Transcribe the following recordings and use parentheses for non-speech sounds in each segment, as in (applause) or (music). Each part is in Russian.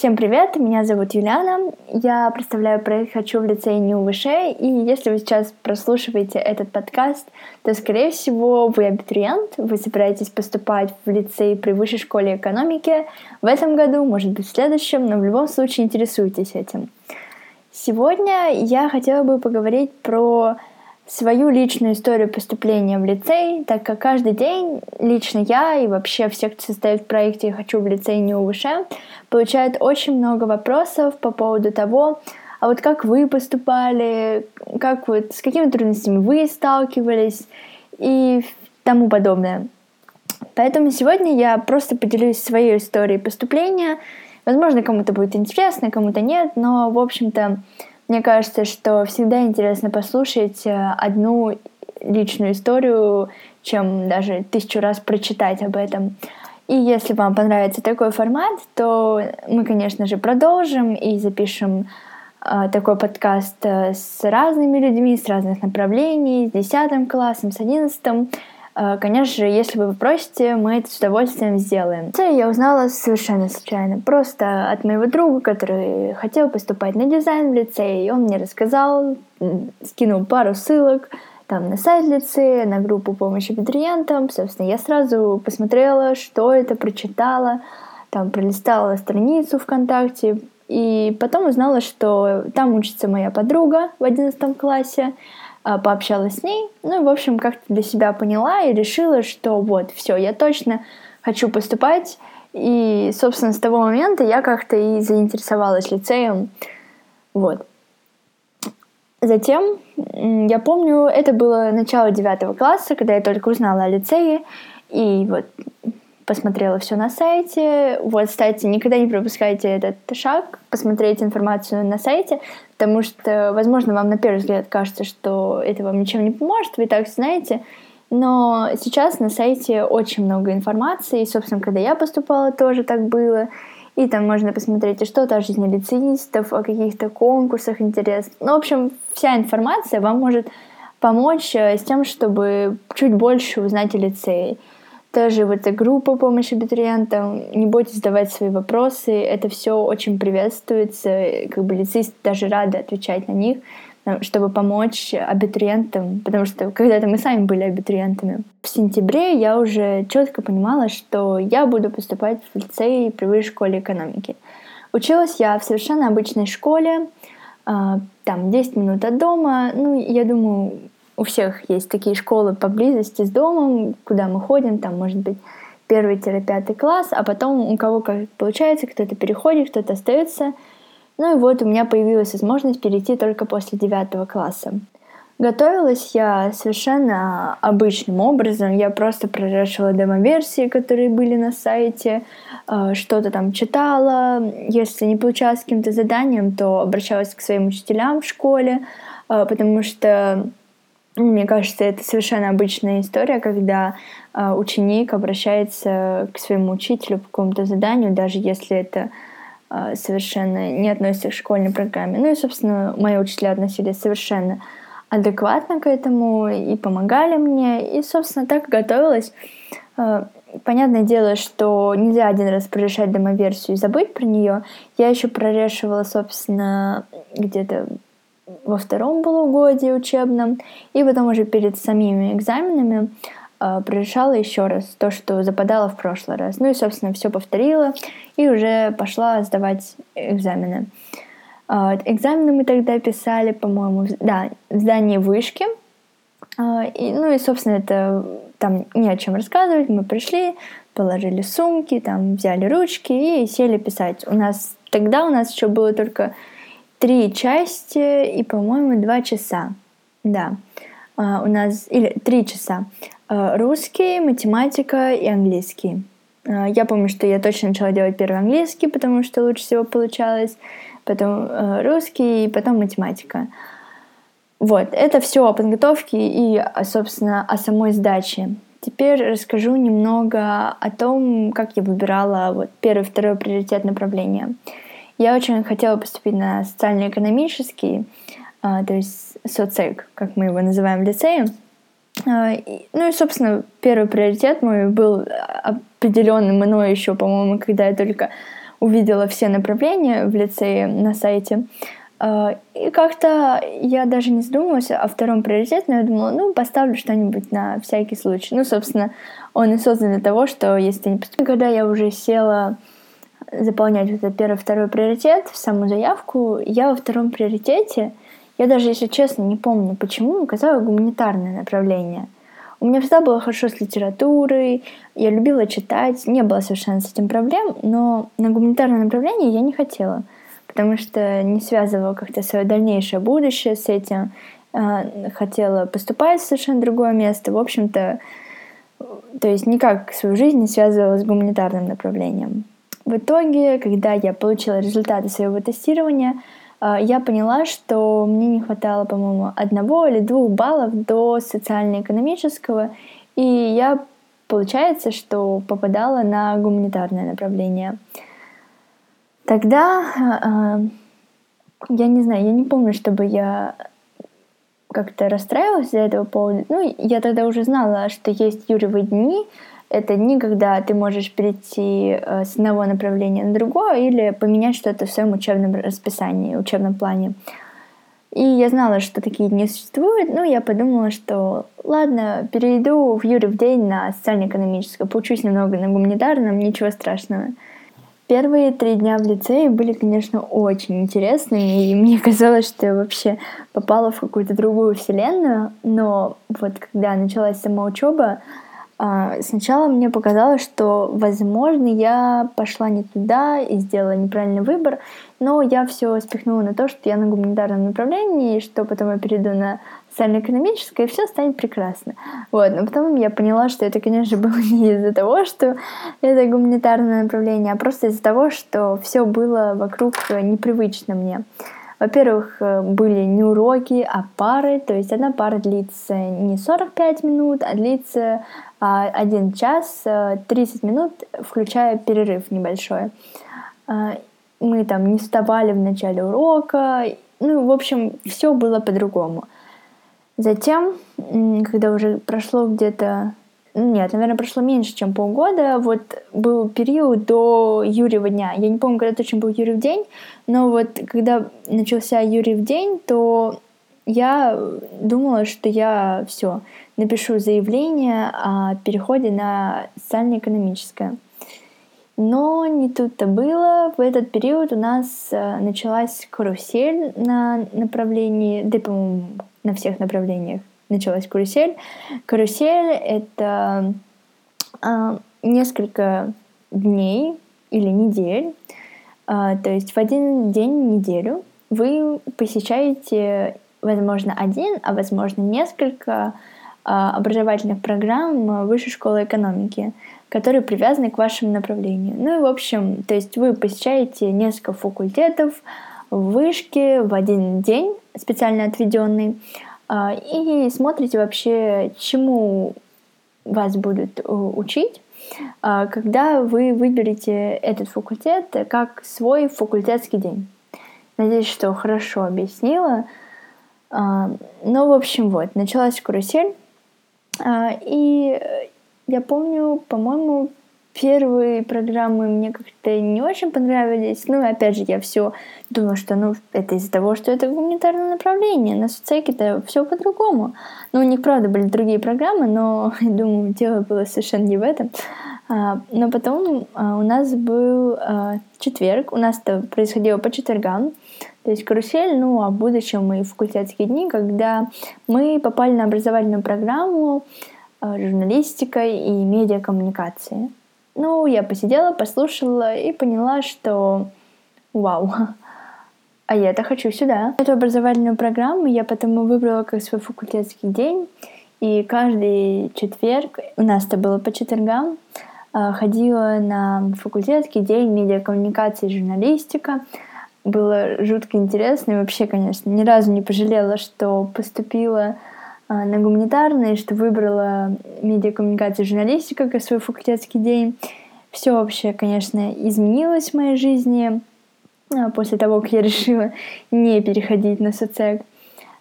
Всем привет, меня зовут Юлиана, я представляю проект «Хочу в лицее выше», и если вы сейчас прослушиваете этот подкаст, то, скорее всего, вы абитуриент, вы собираетесь поступать в лицей при высшей школе экономики. В этом году, может быть, в следующем, но в любом случае интересуетесь этим. Сегодня я хотела бы поговорить про свою личную историю поступления в лицей, так как каждый день лично я и вообще все, кто состоит в проекте «Хочу в лицей не выше», получают очень много вопросов по поводу того, а вот как вы поступали, как вот, с какими трудностями вы сталкивались и тому подобное. Поэтому сегодня я просто поделюсь своей историей поступления. Возможно, кому-то будет интересно, кому-то нет, но, в общем-то, мне кажется, что всегда интересно послушать э, одну личную историю, чем даже тысячу раз прочитать об этом. И если вам понравится такой формат, то мы, конечно же, продолжим и запишем э, такой подкаст э, с разными людьми, с разных направлений, с 10 классом, с 11. Э, конечно же, если вы попросите, мы это с удовольствием сделаем. Это я узнала совершенно случайно. Просто от моего друга, который хотел поступать на дизайн в лицее, и он мне рассказал, скинул пару ссылок там на сайт лицея, на группу помощи абитуриентам. Собственно, я сразу посмотрела, что это, прочитала, там пролистала страницу ВКонтакте, и потом узнала, что там учится моя подруга в 11 классе, пообщалась с ней, ну и, в общем, как-то для себя поняла и решила, что вот, все, я точно хочу поступать. И, собственно, с того момента я как-то и заинтересовалась лицеем. Вот. Затем, я помню, это было начало девятого класса, когда я только узнала о лицее. И вот посмотрела все на сайте. Вот, кстати, никогда не пропускайте этот шаг, посмотреть информацию на сайте, потому что, возможно, вам на первый взгляд кажется, что это вам ничем не поможет, вы так знаете, но сейчас на сайте очень много информации, и, собственно, когда я поступала, тоже так было. И там можно посмотреть и что-то о жизни лицеистов, о каких-то конкурсах интересных. Ну, в общем, вся информация вам может помочь э, с тем, чтобы чуть больше узнать о лицее. Тоже вот эта группа помощи абитуриентам, не бойтесь задавать свои вопросы, это все очень приветствуется, как бы лицеисты даже рады отвечать на них, чтобы помочь абитуриентам, потому что когда-то мы сами были абитуриентами. В сентябре я уже четко понимала, что я буду поступать в лицей при высшей школе экономики. Училась я в совершенно обычной школе, а, там 10 минут от дома. Ну, я думаю, у всех есть такие школы поблизости с домом, куда мы ходим, там, может быть, первый-пятый класс, а потом у кого как получается, кто-то переходит, кто-то остается. Ну и вот у меня появилась возможность перейти только после девятого класса. Готовилась я совершенно обычным образом. Я просто прорешила демо-версии, которые были на сайте, э, что-то там читала. Если не получалось каким-то заданием, то обращалась к своим учителям в школе, э, потому что мне кажется, это совершенно обычная история, когда э, ученик обращается к своему учителю по какому-то заданию, даже если это э, совершенно не относится к школьной программе. Ну и, собственно, мои учителя относились совершенно адекватно к этому и помогали мне. И, собственно, так готовилась. Э, понятное дело, что нельзя один раз прорешать демоверсию и забыть про нее. Я еще прорешивала, собственно, где-то во втором полугодии учебном, и потом уже перед самими экзаменами э, прорешала еще раз то, что западало в прошлый раз. Ну и, собственно, все повторила и уже пошла сдавать экзамены. Э, экзамены мы тогда писали, по-моему, да, в здании вышки. Э, и, ну и, собственно, это там не о чем рассказывать. Мы пришли, положили сумки, там взяли ручки и сели писать. У нас тогда у нас еще было только три части и, по-моему, два часа. Да, uh, у нас или три часа. Uh, русский, математика и английский. Uh, я помню, что я точно начала делать первый английский, потому что лучше всего получалось, потом русский и потом математика. Вот, это все о подготовке и, собственно, о самой сдаче. Теперь расскажу немного о том, как я выбирала вот первое, второе приоритет направления. Я очень хотела поступить на социально-экономический, а, то есть соцек, как мы его называем в лицее. А, ну и, собственно, первый приоритет мой был определенный мной еще, по-моему, когда я только увидела все направления в лицее на сайте. А, и как-то я даже не задумывалась о втором приоритете, но я думала, ну, поставлю что-нибудь на всякий случай. Ну, собственно, он и создан для того, что если ты не поступишь... Когда я уже села заполнять вот этот первый, второй приоритет, саму заявку, я во втором приоритете, я даже, если честно, не помню, почему, указала гуманитарное направление. У меня всегда было хорошо с литературой, я любила читать, не было совершенно с этим проблем, но на гуманитарное направление я не хотела — потому что не связывала как-то свое дальнейшее будущее с этим. А, хотела поступать в совершенно другое место. В общем-то, то есть никак свою жизнь не связывала с гуманитарным направлением. В итоге, когда я получила результаты своего тестирования, а, я поняла, что мне не хватало, по-моему, одного или двух баллов до социально-экономического, и я, получается, что попадала на гуманитарное направление. Тогда э, я не знаю, я не помню, чтобы я как-то расстраивалась за этого повода. Ну, я тогда уже знала, что есть юрьевые дни. Это дни, когда ты можешь перейти э, с одного направления на другое или поменять что-то в своем учебном расписании, учебном плане. И я знала, что такие дни существуют, ну, я подумала, что ладно, перейду в Юрьев день на социально-экономическое, поучусь немного на гуманитарном, ничего страшного. Первые три дня в лицее были, конечно, очень интересными, и мне (laughs) казалось, что я вообще попала в какую-то другую вселенную, но вот когда началась сама учеба, сначала мне показалось, что, возможно, я пошла не туда и сделала неправильный выбор, но я все спихнула на то, что я на гуманитарном направлении, что потом я перейду на социально-экономическое, и все станет прекрасно. Вот, но потом я поняла, что это, конечно, (laughs) было не из-за того, что это гуманитарное направление, а просто из-за того, что все было вокруг непривычно мне. Во-первых, э, были не уроки, а пары. То есть одна пара длится не 45 минут, а длится а, 1 час 30 э, минут, включая перерыв небольшой. А, мы там не вставали в начале урока. Ну, в общем, все было по-другому. Затем, когда уже прошло где-то нет, наверное, прошло меньше, чем полгода. Вот был период до Юрьева дня. Я не помню, когда точно был Юрьев день, но вот когда начался Юрьев день, то я думала, что я все напишу заявление о переходе на социально-экономическое. Но не тут-то было. В этот период у нас э, началась карусель на направлении, да, по-моему, на всех направлениях началась карусель. Карусель — это э, несколько дней или недель, э, то есть в один день неделю вы посещаете, возможно, один, а возможно, несколько э, образовательных программ Высшей школы экономики, которые привязаны к вашему направлению. Ну и, в общем, то есть вы посещаете несколько факультетов в вышке в один день, специально отведенный, и смотрите вообще, чему вас будут э, учить, а, когда вы выберете этот факультет как свой факультетский день. Надеюсь, что хорошо объяснила. А, ну, в общем, вот, началась карусель. И я помню, по-моему, первые программы мне как-то не очень понравились. Ну, опять же, я все думаю, что ну, это из-за того, что это гуманитарное направление. На соцсеке-то все по-другому. Ну, у них, правда, были другие программы, но, (laughs) я думаю, дело было совершенно не в этом. А, но потом а, у нас был а, четверг, у нас это происходило по четвергам, то есть карусель, ну, а в будущем и факультетские дни, когда мы попали на образовательную программу журналистика и медиакоммуникации. Ну, я посидела, послушала и поняла, что вау, а я-то хочу сюда. Эту образовательную программу я потому выбрала как свой факультетский день. И каждый четверг, у нас это было по четвергам, а, ходила на факультетский день медиакоммуникации и журналистика. Было жутко интересно и вообще, конечно, ни разу не пожалела, что поступила на гуманитарный, что выбрала медиакоммуникацию и журналистика как свой факультетский день. Все вообще, конечно, изменилось в моей жизни а, после того, как я решила не переходить на соцек.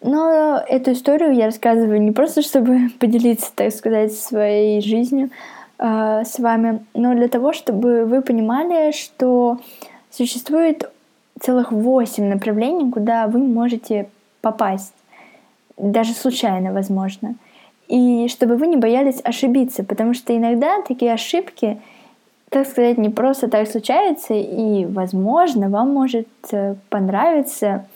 Но эту историю я рассказываю не просто, чтобы (laughs) поделиться, так сказать, своей жизнью, э, с вами, но для того, чтобы вы понимали, что существует целых восемь направлений, куда вы можете попасть, даже случайно, возможно. И чтобы вы не боялись ошибиться, потому что иногда такие ошибки, так сказать, не просто так случаются, и, возможно, вам может э, понравиться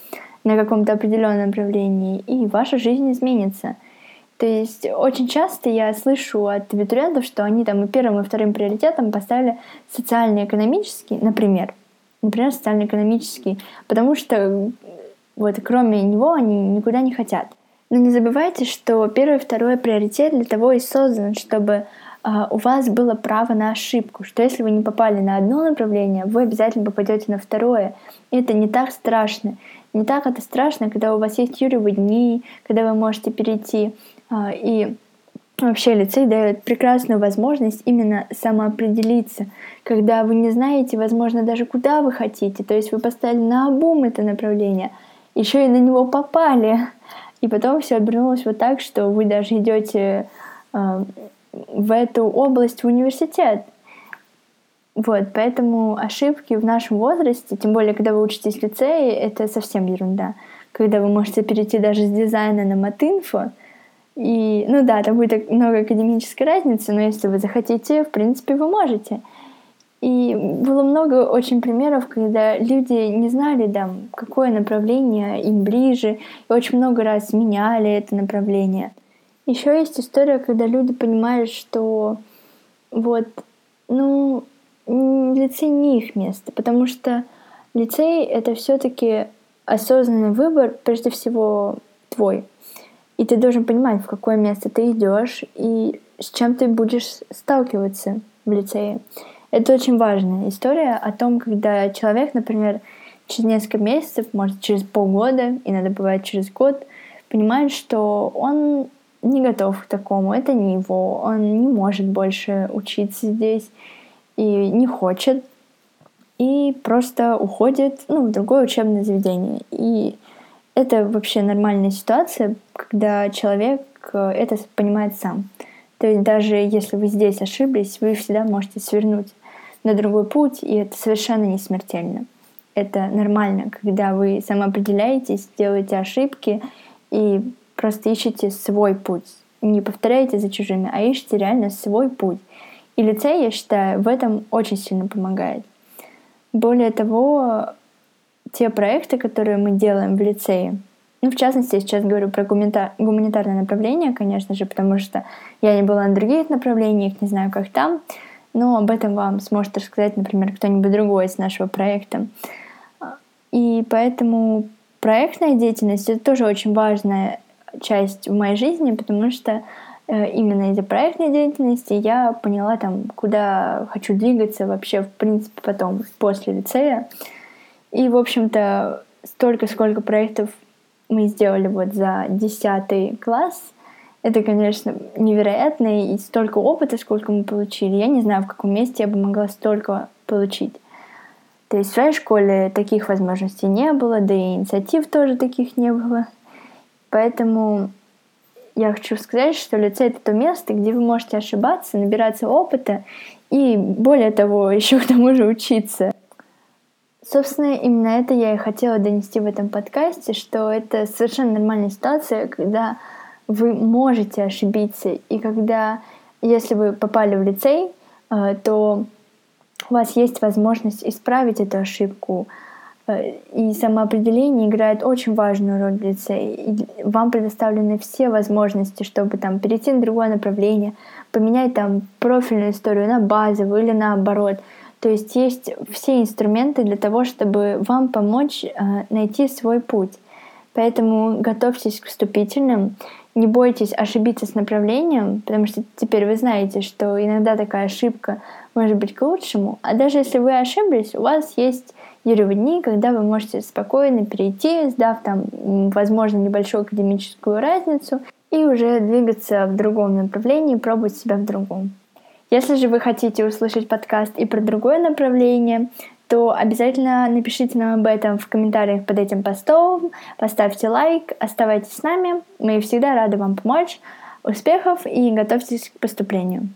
на каком-то определенном направлении, и ваша жизнь изменится. То есть очень часто я слышу от абитуриентов, что они там и первым, и вторым приоритетом поставили социально-экономический, например, например, социально-экономический, потому что вот кроме него они никуда не хотят. Но не забывайте, что первый и второй приоритет для того и создан, чтобы э, у вас было право на ошибку, что если вы не попали на одно направление, вы обязательно попадете на второе. И это не так страшно. Не так это страшно, когда у вас есть юрьевы дни, когда вы можете перейти э, и Вообще лицей дает прекрасную возможность именно самоопределиться, когда вы не знаете, возможно, даже куда вы хотите. То есть вы поставили на обум это направление, еще и на него попали. И потом все обернулось вот так, что вы даже идете э, в эту область в университет. Вот, поэтому ошибки в нашем возрасте, тем более, когда вы учитесь в лицее, это совсем ерунда. Когда вы можете перейти даже с дизайна на матинфо, и, ну да, там будет много академической разницы, но если вы захотите, в принципе, вы можете. И было много очень примеров, когда люди не знали, да, какое направление им ближе, и очень много раз меняли это направление. Еще есть история, когда люди понимают, что вот, ну, лицей не их место, потому что лицей — это все таки осознанный выбор, прежде всего, твой. И ты должен понимать, в какое место ты идешь и с чем ты будешь сталкиваться в лицее. Это очень важная история о том, когда человек, например, через несколько месяцев, может, через полгода, иногда бывает через год, понимает, что он не готов к такому, это не его, он не может больше учиться здесь и не хочет, и просто уходит ну, в другое учебное заведение. И это вообще нормальная ситуация, когда человек э, это понимает сам. То есть даже если вы здесь ошиблись, вы всегда можете свернуть на другой путь, и это совершенно не смертельно. Это нормально, когда вы самоопределяетесь, делаете ошибки и просто ищете свой путь. Не повторяете за чужими, а ищете реально свой путь. И лицей, я считаю, в этом очень сильно помогает. Более того, те проекты, которые мы делаем в лицее, ну, в частности, я сейчас говорю про гуманитарное направление, конечно же, потому что я не была на других направлениях, не знаю, как там, но об этом вам сможет рассказать, например, кто-нибудь другой из нашего проекта. И поэтому проектная деятельность — это тоже очень важная часть в моей жизни, потому что э, именно из-за проектной деятельности я поняла, там, куда хочу двигаться вообще, в принципе, потом, после лицея. И, в общем-то, столько, сколько проектов мы сделали вот за 10 класс, это, конечно, невероятно, и столько опыта, сколько мы получили. Я не знаю, в каком месте я бы могла столько получить. То есть в своей школе таких возможностей не было, да и инициатив тоже таких не было. Поэтому я хочу сказать, что лицей — это то место, где вы можете ошибаться, набираться опыта и, более того, (laughs) еще к тому же учиться. Собственно, именно это я и хотела донести в этом подкасте, что это совершенно нормальная ситуация, когда вы можете ошибиться, и когда, если вы попали в лицей, э, то у вас есть возможность исправить эту ошибку, э, и самоопределение играет очень важную роль в лицее. И вам предоставлены все возможности, чтобы там перейти на другое направление, поменять там профильную историю на базовую или наоборот — то есть есть все инструменты для того, чтобы вам помочь э, найти свой путь. Поэтому готовьтесь к вступительным, не бойтесь ошибиться с направлением, потому что теперь вы знаете, что иногда такая ошибка может быть к лучшему. А даже если вы ошиблись, у вас есть юрьевы дни, когда вы можете спокойно перейти, сдав там, возможно, небольшую академическую разницу, и уже двигаться в другом направлении, пробовать себя в другом. Если же вы хотите услышать подкаст и про другое направление, то обязательно напишите нам об этом в комментариях под этим постом, поставьте лайк, оставайтесь с нами, мы всегда рады вам помочь. Успехов и готовьтесь к поступлению.